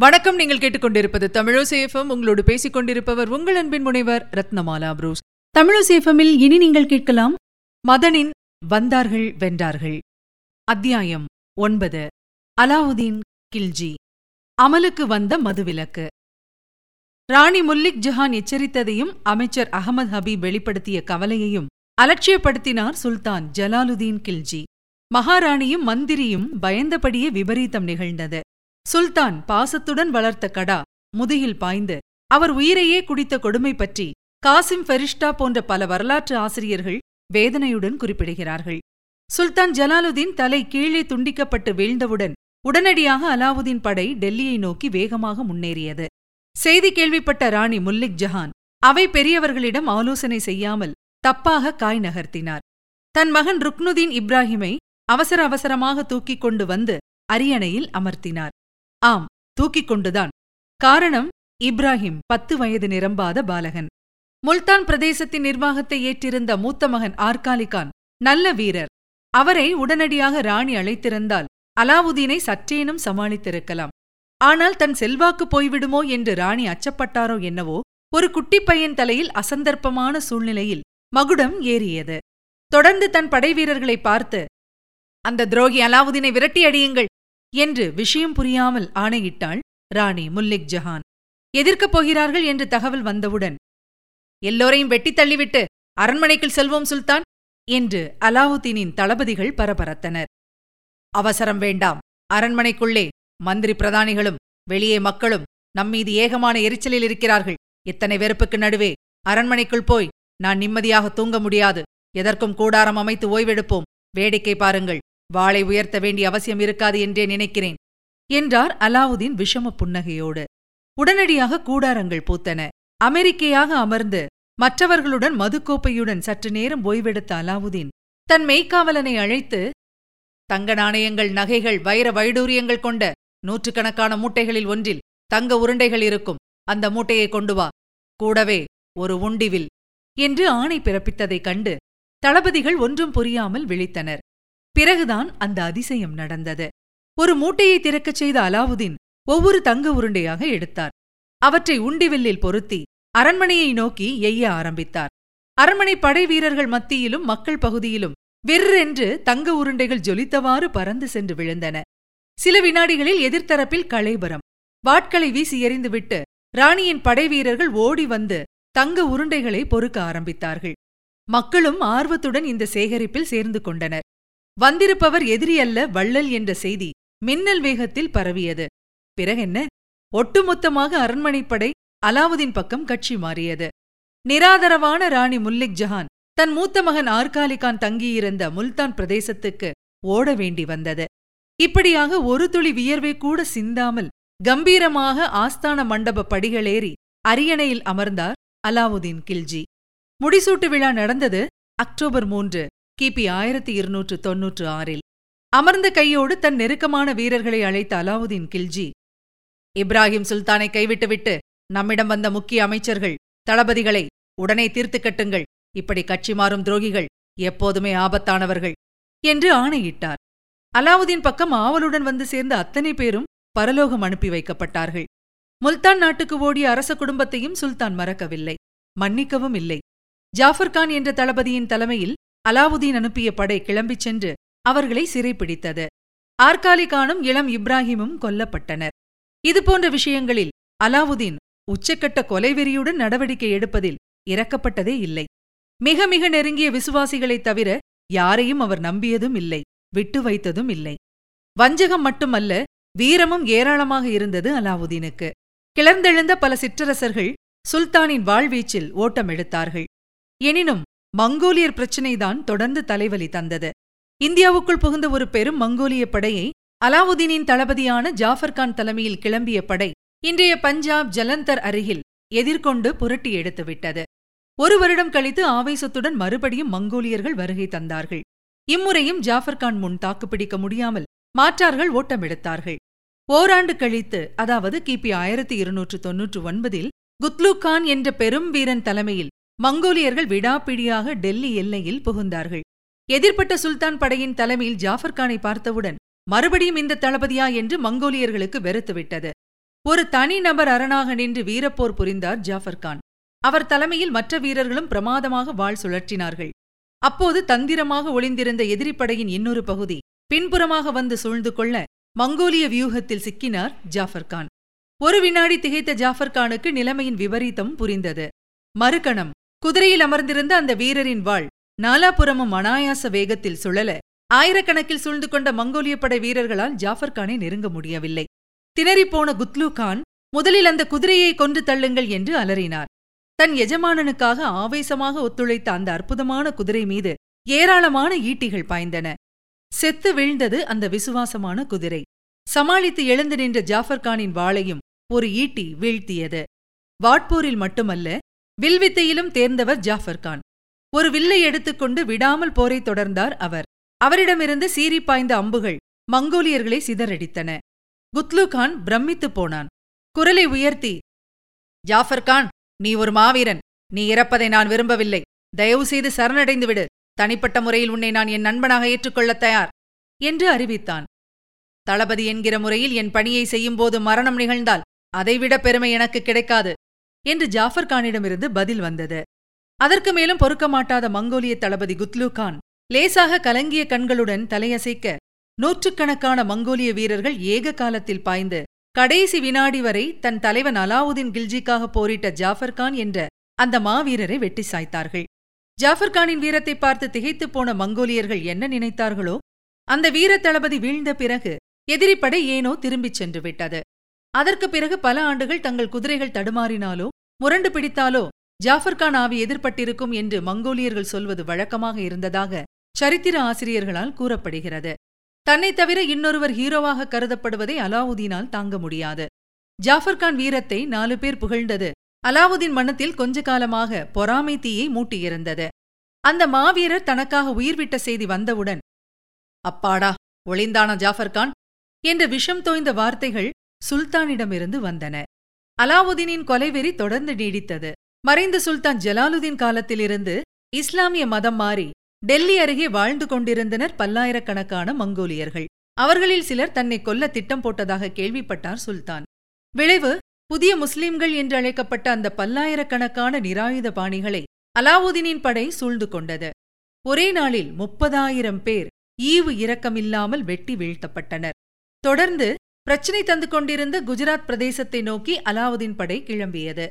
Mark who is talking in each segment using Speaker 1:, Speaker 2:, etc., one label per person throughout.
Speaker 1: வணக்கம். நீங்கள் கேட்டுக்கொண்டிருப்பது தமிழசேஃபம் உங்களோடு பேசிக் கொண்டிருப்பவர் உங்கள் அன்பின் முனைவர் ரத்னமாலா புரூஸ்.
Speaker 2: தமிழசேஃபமில் இனி நீங்கள் கேட்கலாம்
Speaker 1: மதனின் வந்தார்கள் வென்றார்கள். அத்தியாயம் ஒன்பது. அலாவுதீன் கில்ஜி. அமலுக்கு வந்த மதுவிலக்கு. ராணி முல்லிக் ஜஹான் எச்சரித்ததையும் அமைச்சர் அகமது ஹபீப் வெளிப்படுத்திய கவலையையும் அலட்சியப்படுத்தினார் சுல்தான் ஜலாலுதீன் கில்ஜி. மகாராணியும் மந்திரியும் பயந்தபடியே விபரீதம் நிகழ்ந்தது. சுல்தான் பாசத்துடன் வளர்த்த கடா முதுகில் பாய்ந்து அவர் உயிரையே குடித்த கொடுமை பற்றி காசிம் ஃபெரிஷ்டா போன்ற பல வரலாற்று ஆசிரியர்கள் வேதனையுடன் குறிப்பிடுகிறார்கள். சுல்தான் ஜலாலுதீன் தலை கீழே துண்டிக்கப்பட்டு வீழ்ந்தவுடன் உடனடியாக அலாவுதீன் படை டெல்லியை நோக்கி வேகமாக முன்னேறியது. செய்தி கேள்விப்பட்ட ராணி முல்லிக் ஜஹான் அவை பெரியவர்களிடம் ஆலோசனை செய்யாமல் தப்பாக காய் நகர்த்தினார். தன் மகன் ருக்னுதீன் இப்ராஹிமை அவசர அவசரமாக தூக்கிக் கொண்டு வந்து அரியணையில் அமர்த்தினார். ஆம் தூக்கிக் கொண்டுதான். காரணம் இப்ராஹிம் பத்து வயது நிரம்பாத பாலகன். முல்தான் பிரதேசத்தின் நிர்வாகத்தை ஏற்றிருந்த மூத்த மகன் ஆர்காலிகான் நல்ல வீரர். அவரை உடனடியாக ராணி அழைத்திருந்தால் அலாவுதீனை சற்றேனும் சமாளித்திருக்கலாம். ஆனால் தன் செல்வாக்கு போய்விடுமோ என்று ராணி அச்சப்பட்டாரோ என்னவோ ஒரு குட்டிப் பையன் தலையில் அசந்தர்ப்பமான சூழ்நிலையில் மகுடம் ஏறியது. தொடர்ந்து தன் படைவீரர்களை பார்த்து அந்த துரோகி அலாவுதீனை விரட்டி அடியுங்கள். என்று விஷயம் புரியாமல் ஆணையிட்டாள் ராணி முல்லிக் ஜஹான். எதிர்க்கப் போகிறார்கள்? என்று தகவல் வந்தவுடன் எல்லோரையும் வெட்டித் தள்ளிவிட்டு அரண்மனைக்குள் செல்வோம் சுல்தான் என்று அலாவுதீனின் தளபதிகள் பரபரத்தனர். அவசரம் வேண்டாம். அரண்மனைக்குள்ளே மந்திரி பிரதானிகளும் வெளியே மக்களும் நம்மீது ஏகமான எரிச்சலில் இருக்கிறார்கள். இத்தனை வெறுப்புக்கு நடுவே அரண்மனைக்குள் போய் நான் நிம்மதியாக தூங்க முடியாது. எதற்கும் கூடாரம் அமைத்து ஓய்வெடுப்போம். வேடிக்கை பாருங்கள். வாளை உயர்த்த வேண்டிய அவசியம் இருக்காது என்றே நினைக்கிறேன் என்றார் அலாவுதீன் விஷம புன்னகையோடு. உடனடியாக கூடாரங்கள் பூத்தன. அமெரிக்கையாக அமர்ந்து மற்றவர்களுடன் மதுக்கோப்பையுடன் சற்று நேரம் ஓய்வெடுத்த அலாவுதீன் தன் மெய்க்காவலனை அழைத்து தங்க நாணயங்கள் நகைகள் வைர வைடூரியங்கள் கொண்ட நூற்றுக்கணக்கான மூட்டைகளில் ஒன்றில் தங்க உருண்டைகள் இருக்கும். அந்த மூட்டையை கொண்டு வா. கூடவே ஒரு உண்டிவில். என்று ஆணை பிறப்பித்ததைக் கண்டு தளபதிகள் ஒன்றும் புரியாமல் விழித்தனர். பிறகுதான் அந்த அதிசயம் நடந்தது. ஒரு மூட்டையை திறக்கச் செய்த அலாவுதீன் ஒவ்வொரு தங்க உருண்டையாக எடுத்தார். அவற்றை உண்டிவில்லில் பொருத்தி அரண்மனையை நோக்கி எய்ய ஆரம்பித்தார். அரண்மனை படை வீரர்கள் மத்தியிலும் மக்கள் பகுதியிலும் வெர்ரென்று தங்க உருண்டைகள் ஜொலித்தவாறு பறந்து சென்று விழுந்தன. சில வினாடிகளில் எதிர்த்தரப்பில் களைபரம் வாட்களை வீசி எறிந்துவிட்டு ராணியின் படை வீரர்கள் ஓடி வந்து தங்க உருண்டைகளை பொறுக்க ஆரம்பித்தார்கள். மக்களும் ஆர்வத்துடன் இந்த சேகரிப்பில் சேர்ந்து கொண்டனர். வந்திருப்பவர் எதிரியல்ல வள்ளல் என்ற செய்தி மின்னல் வேகத்தில் பரவியது. பிறகென்ன ஒட்டுமொத்தமாக அரண்மனைப்படை அலாவுதீன் பக்கம் கட்சி மாறியது. நிராதரவான ராணி முல்லிக் ஜஹான் தன் மூத்த மகன் ஆர்காலிகான் தங்கியிருந்த முல்தான் பிரதேசத்துக்கு ஓட வேண்டி வந்தது. இப்படியாக ஒரு துளி வியர்வை கூட சிந்தாமல் கம்பீரமாக ஆஸ்தான மண்டப படிகளேறி அரியணையில் அமர்ந்தார் அலாவுதீன் கில்ஜி. முடிசூட்டு விழா நடந்தது அக்டோபர் மூன்று கிபி ஆயிரத்தி இருநூற்று தொன்னூற்று ஆறில். அமர்ந்த கையோடு தன் நெருக்கமான வீரர்களை அழைத்த அலாவுதீன் கில்ஜி இப்ராஹிம் சுல்தானை கைவிட்டுவிட்டு நம்மிடம் வந்த முக்கிய அமைச்சர்கள் தளபதிகளை உடனே தீர்த்து கட்டுங்கள். இப்படி கட்சி மாறும் துரோகிகள் எப்போதுமே ஆபத்தானவர்கள் என்று ஆணையிட்டார். அலாவுதீன் பக்கம் ஆவலுடன் வந்து சேர்ந்த அத்தனை பேரும் பரலோகம் அனுப்பி வைக்கப்பட்டார்கள். முல்தான் நாட்டுக்கு ஓடிய அரச குடும்பத்தையும் சுல்தான் மறக்கவில்லை மன்னிக்கவும் இல்லை. ஜாஃபர் கான் என்ற தளபதியின் தலைமையில் அலாவுதீன் அனுப்பிய படை கிளம்பிச் சென்று அவர்களை சிறைப்பிடித்தது ஆர்காலி கானும் இளம் இப்ராஹிமும் கொல்லப்பட்டனர். இதுபோன்ற விஷயங்களில் அலாவுதீன் உச்சக்கட்ட கொலைவெறியுடன் நடவடிக்கை எடுப்பதில் இறக்கப்பட்டதே இல்லை. மிக மிக நெருங்கிய விசுவாசிகளைத் தவிர யாரையும் அவர் நம்பியதும் இல்லை விட்டு வைத்ததும் இல்லை. வஞ்சகம் மட்டுமல்ல வீரமும் ஏராளமாக இருந்தது அலாவுதீனுக்கு. கிளர்ந்தெழுந்த பல சிற்றரசர்கள் சுல்தானின் வாழ்வீச்சில் ஓட்டம் எடுத்தார்கள் எனினும் மங்கோலியர் பிரச்சினைதான் தொடர்ந்து தலைவலி தந்தது. இந்தியாவுக்குள் புகுந்த ஒரு பெரும் மங்கோலிய படையை அலாவுதீனின் தளபதியான ஜாஃபர் கான் தலைமையில் கிளம்பிய படை இன்றைய பஞ்சாப் ஜலந்தர் அருகில் எதிர்கொண்டு புரட்டி எடுத்துவிட்டது ஒரு வருடம் கழித்து ஆவேசத்துடன் மறுபடியும் மங்கோலியர்கள் வருகை தந்தார்கள். இம்முறையும் ஜாஃபர் கான் முன் தாக்குப்பிடிக்க முடியாமல் மாற்றார்கள் ஓட்டமெடுத்தார்கள். ஓராண்டு கழித்து அதாவது கிபி ஆயிரத்தி இருநூற்று தொன்னூற்று ஒன்பதில் குத்லு கான் என்ற பெரும் வீரன் தலைமையில் மங்கோலியர்கள் விடாப்பிடியாக டெல்லி எல்லையில் புகுந்தார்கள். எதிர்ப்பட்ட சுல்தான் படையின் தலைமையில் ஜாஃபர் கானை பார்த்தவுடன் மறுபடியும் இந்த தளபதியா? என்று மங்கோலியர்களுக்கு வெறுத்துவிட்டது ஒரு தனி நபர் அரணாக நின்று வீரப்போர் புரிந்தார் ஜாஃபர் கான். அவர் தலைமையில் மற்ற வீரர்களும் பிரமாதமாக வாள் சுழற்றினார்கள். அப்போது தந்திரமாக ஒளிந்திருந்த எதிரிப்படையின் இன்னொரு பகுதி பின்புறமாக வந்து சூழ்ந்து கொள்ள மங்கோலிய வியூகத்தில் சிக்கினார் ஜாஃபர் கான். ஒரு வினாடி திகைத்த ஜாஃபர் கானுக்கு நிலைமையின் விபரீதம் புரிந்தது. மறுகணம் குதிரையில் அமர்ந்திருந்த அந்த வீரரின் வாள் நாலாபுரமும் அனாயாச வேகத்தில் சுழல ஆயிரக்கணக்கில் சூழ்ந்து கொண்ட மங்கோலிய படை வீரர்களால் ஜாஃபர் கானை நெருங்க முடியவில்லை. திணறிப்போன குத்லு கான் முதலில் அந்த குதிரையை கொன்று தள்ளுங்கள் என்று அலறினார். தன் எஜமானனுக்காக ஆவேசமாக ஒத்துழைத்த அந்த அற்புதமான குதிரை மீது ஏராளமான ஈட்டிகள் பாய்ந்தன. செத்து வீழ்ந்தது அந்த விசுவாசமான குதிரை. சமாளித்து எழுந்து நின்ற ஜாஃபர் கானின் வாளையும் ஒரு ஈட்டி வீழ்த்தியது. வாட்போரில் மட்டுமல்ல வில்வித்தையிலும் தேர்ந்தவர் ஜாஃபர் கான். ஒரு வில்லை எடுத்துக்கொண்டு விடாமல் போரைத் தொடர்ந்தார் அவர். அவரிடமிருந்து சீறி பாய்ந்த அம்புகள் மங்கோலியர்களை சிதறடித்தன. குத்லு கான் பிரமித்துப் போனான். குரலை உயர்த்தி ஜாஃபர் கான் நீ ஒரு மாவீரன். நீ இறப்பதை நான் விரும்பவில்லை. தயவு செய்து சரணடைந்து விடு. தனிப்பட்ட முறையில் உன்னை நான் என் நண்பனாக ஏற்றுக்கொள்ளத் தயார் என்று அறிவித்தான். தளபதி என்கிற முறையில் என் பணியை செய்யும்போது மரணம் நிகழ்ந்தால் அதைவிட பெருமை எனக்கு கிடைக்காது. என்று ஜாஃபர் கானிடமிருந்து பதில் வந்தது. அதற்கு மேலும் பொறுக்க மாட்டாத மங்கோலிய தளபதி குத்லு கான் லேசாக கலங்கிய கண்களுடன் தலையசைக்க நூற்றுக்கணக்கான மங்கோலிய வீரர்கள் ஏக காலத்தில் பாய்ந்து கடைசி வினாடி வரை தன் தலைவன் அலாவுதீன் கில்ஜிக்காக போரிட்ட ஜாஃபர் கான் என்ற அந்த மாவீரரை வெட்டி சாய்த்தார்கள். ஜாஃபர் கானின் வீரத்தை பார்த்து திகைத்துப் போன மங்கோலியர்கள் என்ன நினைத்தார்களோ அந்த வீரத் தளபதி வீழ்ந்த பிறகு எதிரிப்படை ஏனோ திரும்பிச் சென்று விட்டது. அதற்குப் பிறகு பல ஆண்டுகள் தங்கள் குதிரைகள் தடுமாறினாலோ முரண்டு பிடித்தாலோ ஜாஃபர் கான் ஆவி எதிர்பட்டிருக்கும் என்று மங்கோலியர்கள் சொல்வது வழக்கமாக இருந்ததாக சரித்திர ஆசிரியர்களால் கூறப்படுகிறது. தன்னைத் தவிர இன்னொருவர் ஹீரோவாக கருதப்படுவதை அலாவுதீனால் தாங்க முடியாது. ஜாஃபர் கான் வீரத்தை நாலு பேர் புகழ்ந்தது அலாவுதீன் மனத்தில் கொஞ்ச காலமாக பொறாமை தீயை மூட்டியிருந்தது. அந்த மாவீரர் தனக்காக உயிர்விட்ட செய்தி வந்தவுடன் அப்பாடா ஒளிந்தானா ஜாஃபர் கான்? என்ற விஷம் தோய்ந்த வார்த்தைகள் சுல்தானிடமிருந்து வந்தன. அலாவுதீனின் கொலைவெறி தொடர்ந்து நீடித்தது. மறைந்த சுல்தான் ஜலாலுதீன் காலத்திலிருந்து இஸ்லாமிய மதம் மாறி டெல்லி அருகே வாழ்ந்து கொண்டிருந்தனர் பல்லாயிரக்கணக்கான மங்கோலியர்கள். அவர்களில் சிலர் தன்னை கொல்ல திட்டம் போட்டதாக கேள்விப்பட்டார் சுல்தான். விளைவு புதிய முஸ்லிம்கள் என்று அழைக்கப்பட்ட அந்த பல்லாயிரக்கணக்கான நிராயுத பாணிகளை அலாவுதீனின் படை சூழ்ந்து கொண்டது. ஒரே நாளில் முப்பதாயிரம் பேர் ஈவு இரக்கமில்லாமல் வெட்டி வீழ்த்தப்பட்டனர். தொடர்ந்து பிரச்சினை தந்து கொண்டிருந்த குஜராத் பிரதேசத்தை நோக்கி அலாவுதீன் படை கிளம்பியது.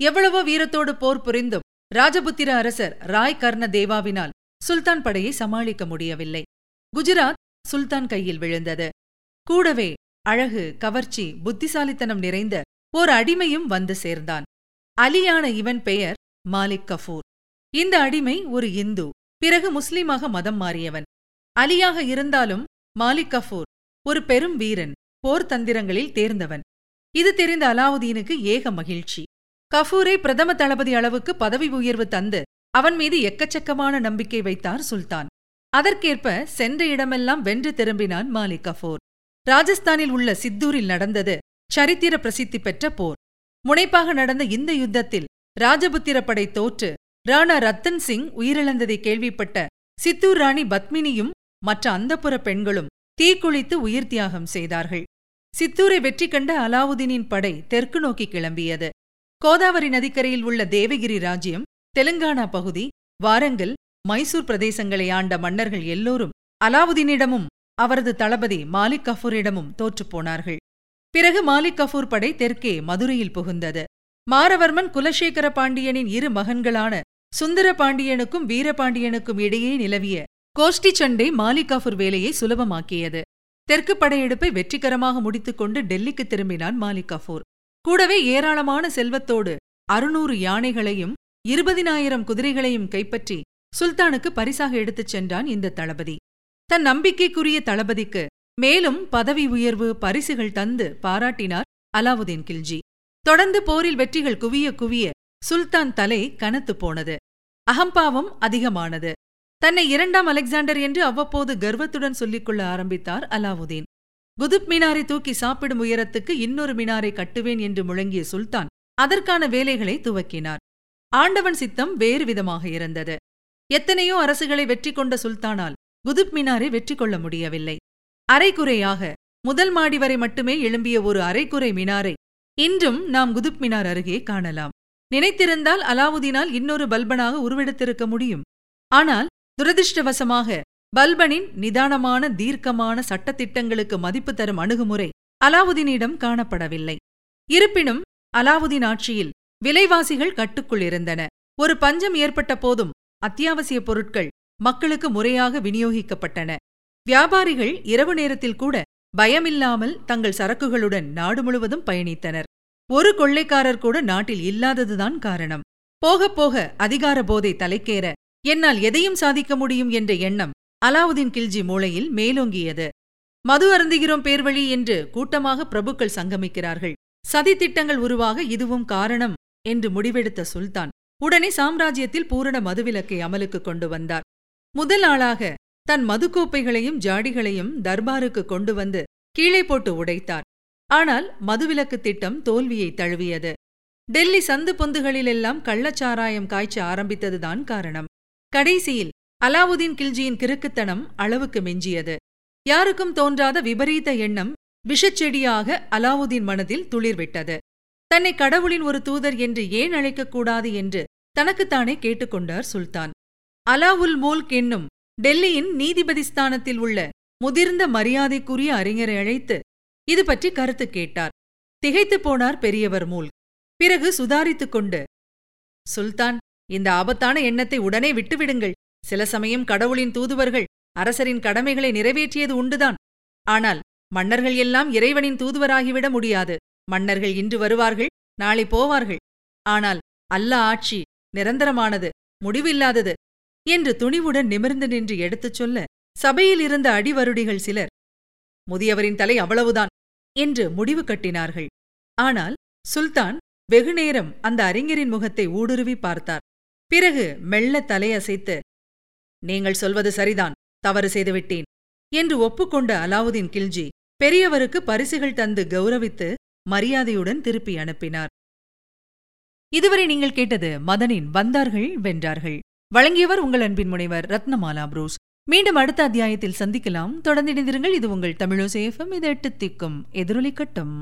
Speaker 1: எவ்வளவோ வீரத்தோடு போர் புரிந்தும் ராஜபுத்திர அரசர் ராய் கர்ண தேவாவினால் சுல்தான் படையை சமாளிக்க முடியவில்லை. குஜராத் சுல்தான் கையில் விழுந்தது. கூடவே அழகு கவர்ச்சி புத்திசாலித்தனம் நிறைந்த ஓர் அடிமையும் வந்து சேர்ந்தான். அலியான இவன் பெயர் மாலிக் கஃபூர். இந்த அடிமை ஒரு இந்து பிறகு முஸ்லீமாக மதம் மாறியவன். அலியாக இருந்தாலும் மாலிக் கஃபூர் ஒரு பெரும் வீரன். போர் தந்திரங்களில் தேர்ந்தவன். இது தெரிந்த அலாவுதீனுக்கு ஏக மகிழ்ச்சி. கஃபூரை பிரதம தளபதி அளவுக்கு பதவி உயர்வு தந்து அவன் மீது எக்கச்சக்கமான நம்பிக்கை வைத்தார் சுல்தான். அதற்கேற்ப சென்ற இடமெல்லாம் வென்று திரும்பினான் மாலிக் கஃபூர். ராஜஸ்தானில் உள்ள சித்தூரில் நடந்தது சரித்திர பிரசித்தி பெற்ற போர். முனைப்பாக நடந்த இந்த யுத்தத்தில் ராஜபுத்திர படை தோற்று ராணா ரத்தன் சிங் உயிரிழந்ததை கேள்விப்பட்ட சித்தூர் ராணி பத்மினியும் மற்ற அந்தப்புற பெண்களும் தீக்குளித்து உயிர் தியாகம் செய்தார்கள். சித்தூரை வெற்றி கண்ட அலாவுதீனின் படை தெற்கு நோக்கி கிளம்பியது. கோதாவரி நதிக்கரையில் உள்ள தேவகிரி ராஜ்யம் தெலுங்கானா பகுதி வாரங்கல் மைசூர் பிரதேசங்களை ஆண்ட மன்னர்கள் எல்லோரும் அலாவுதீனிடமும் அவரது தளபதி மாலிக் கஃபூரிடமும் தோற்றுப்போனார்கள் பிறகு மாலிக் கஃபூர் படை தெற்கே மதுரையில் புகுந்தது. மாரவர்மன் குலசேகர பாண்டியனின் இரு மகன்களான சுந்தர பாண்டியனுக்கும் வீரபாண்டியனுக்கும் இடையே நிலவிய கோஷ்டி சண்டை மாலிக் கஃபூர் வேலையை சுலபமாக்கியது. தெற்கு படையெடுப்பை வெற்றிகரமாக முடித்துக்கொண்டு டெல்லிக்கு திரும்பினான் மாலிக் கஃபூர் கூடவே ஏராளமான செல்வத்தோடு அறுநூறு யானைகளையும் இருபதினாயிரம் குதிரைகளையும் கைப்பற்றி சுல்தானுக்கு பரிசாக எடுத்துச் சென்றான் இந்த தளபதி. தன் நம்பிக்கைக்குரிய தளபதிக்கு மேலும் பதவி உயர்வு பரிசுகள் தந்து பாராட்டினார் அலாவுதீன் கில்ஜி. தொடர்ந்து போரில் வெற்றிகள் குவிய குவிய சுல்தான் தலை கனத்துப் போனது. அகம்பாவம் அதிகமானது. தன்னை இரண்டாம் அலெக்சாண்டர் என்று அவ்வப்போது கர்வத்துடன் சொல்லிக்கொள்ள ஆரம்பித்தார் அலாவுதீன். குதுப் மினாரை தூக்கி சாப்பிடும் உயரத்துக்கு இன்னொரு மினாரை கட்டுவேன் என்று முழங்கிய சுல்தான் அதற்கான வேலைகளை துவக்கினார். ஆண்டவன் சித்தம் வேறு விதமாக இருந்தது. எத்தனையோ அரசுகளை வெற்றி கொண்ட சுல்தானால் குதுப் மினாரை வெற்றி கொள்ள முடியவில்லை. அரைக்குறையாக முதல் மாடி வரை மட்டுமே எழும்பிய ஒரு அரைக்குறை மினாரை இன்றும் நாம் குதுப் மினார் அருகே காணலாம். நினைத்திருந்தால் அலாவுதீனால் இன்னொரு பல்பனாக உருவெடுத்திருக்க முடியும். ஆனால் துரதிருஷ்டவசமாக பல்பனின் நிதானமான தீர்க்கமான சட்டத்திட்டங்களுக்கு மதிப்பு தரும் அணுகுமுறை அலாவுதீனிடம் காணப்படவில்லை. இருப்பினும் அலாவுதீன் ஆட்சியில் விலைவாசிகள் கட்டுக்குள் இருந்தன. ஒரு பஞ்சம் ஏற்பட்ட போதும் அத்தியாவசிய பொருட்கள் மக்களுக்கு முறையாக விநியோகிக்கப்பட்டன. வியாபாரிகள் இரவு நேரத்தில் கூட பயமில்லாமல் தங்கள் சரக்குகளுடன் நாடு முழுவதும் பயணித்தனர். ஒரு கொள்ளைக்காரர் கூட நாட்டில் இல்லாததுதான் காரணம். போகப் போக அதிகார போதை தலைக்கேற என்னால் எதையும் சாதிக்க முடியும் என்ற எண்ணம் அலாவுதீன் கில்ஜி மூளையில் மேலோங்கியது. மது அருந்துகிறோம் பேர்வழி என்று கூட்டமாக பிரபுக்கள் சங்கமிக்கிறார்கள். சதித்திட்டங்கள் உருவாக இதுவும் காரணம் என்று முடிவெடுத்த சுல்தான் உடனே சாம்ராஜ்யத்தில் பூரண மதுவிலக்கை அமலுக்கு கொண்டு வந்தார். முதல் ஆளாக தன் மதுக்கோப்பைகளையும் ஜாடிகளையும் தர்பாருக்கு கொண்டு வந்து கீழே போட்டு உடைத்தார். ஆனால் மதுவிலக்கு திட்டம் தோல்வியை தழுவியது. டெல்லி சந்து பொந்துகளிலெல்லாம் கள்ளச்சாராயம் காய்ச்ச ஆரம்பித்ததுதான் காரணம். கடைசியில் அலாவுதீன் கில்ஜியின் கிறுக்குத்தனம் அளவுக்கு மிஞ்சியது. யாருக்கும் தோன்றாத விபரீத எண்ணம் விஷச்செடியாக அலாவுதீன் மனதில் துளிர்விட்டது. தன்னை கடவுளின் ஒரு தூதர் என்று ஏன் அழைக்கக்கூடாது என்று தனக்குத்தானே கேட்டுக்கொண்டார் சுல்தான். அலாவுல் மூல்க் என்னும் டெல்லியின் நீதிபதி ஸ்தானத்தில் உள்ள முதிர்ந்த மரியாதைக்குரிய அறிஞரை அழைத்து இது பற்றி கருத்து கேட்டார். திகைத்துப் போனார் பெரியவர் மூல்க். பிறகு சுதாரித்துக் கொண்டு சுல்தான் இந்த ஆபத்தான எண்ணத்தை உடனே விட்டுவிடுங்கள். சில சமயம் கடவுளின் தூதுவர்கள் அரசரின் கடமைகளை நிறைவேற்றியது உண்டுதான். ஆனால் மன்னர்கள் எல்லாம் இறைவனின் தூதுவராகிவிட முடியாது. மன்னர்கள் இன்று வருவார்கள் நாளை போவார்கள். ஆனால் அல்ல ஆட்சி நிரந்தரமானது முடிவில்லாதது என்று துணிவுடன் நிமிர்ந்து நின்று எடுத்துச் சொல்ல சபையில் இருந்த அடிவருடிகள் சிலர் முதியவரின் தலை அவ்வளவுதான் என்று முடிவு கட்டினார்கள். ஆனால் சுல்தான் வெகுநேரம் அந்த அறிஞரின் முகத்தை ஊடுருவி பார்த்தார். பிறகு மெல்ல தலையசைத்து நீங்கள் சொல்வது சரிதான் தவறு செய்துவிட்டேன் என்று ஒப்புக்கொண்ட அலாவுதீன் கில்ஜி பெரியவருக்கு பரிசுகள் தந்து கௌரவித்து மரியாதையுடன் திருப்பி அனுப்பினார். இதுவரை நீங்கள் கேட்டது மதனின் வந்தார்கள் வென்றார்கள். வழங்கியவர் உங்கள் அன்பின் முனைவர் ரத்னமாலா புரூஸ். மீண்டும் அடுத்த அத்தியாயத்தில் சந்திக்கலாம். தொடர்ந்து இணைந்திருங்கள். இது உங்கள் தமிழோசேஃபம் இது எட்டு திக்கும் எதிரொலிக்கட்டும்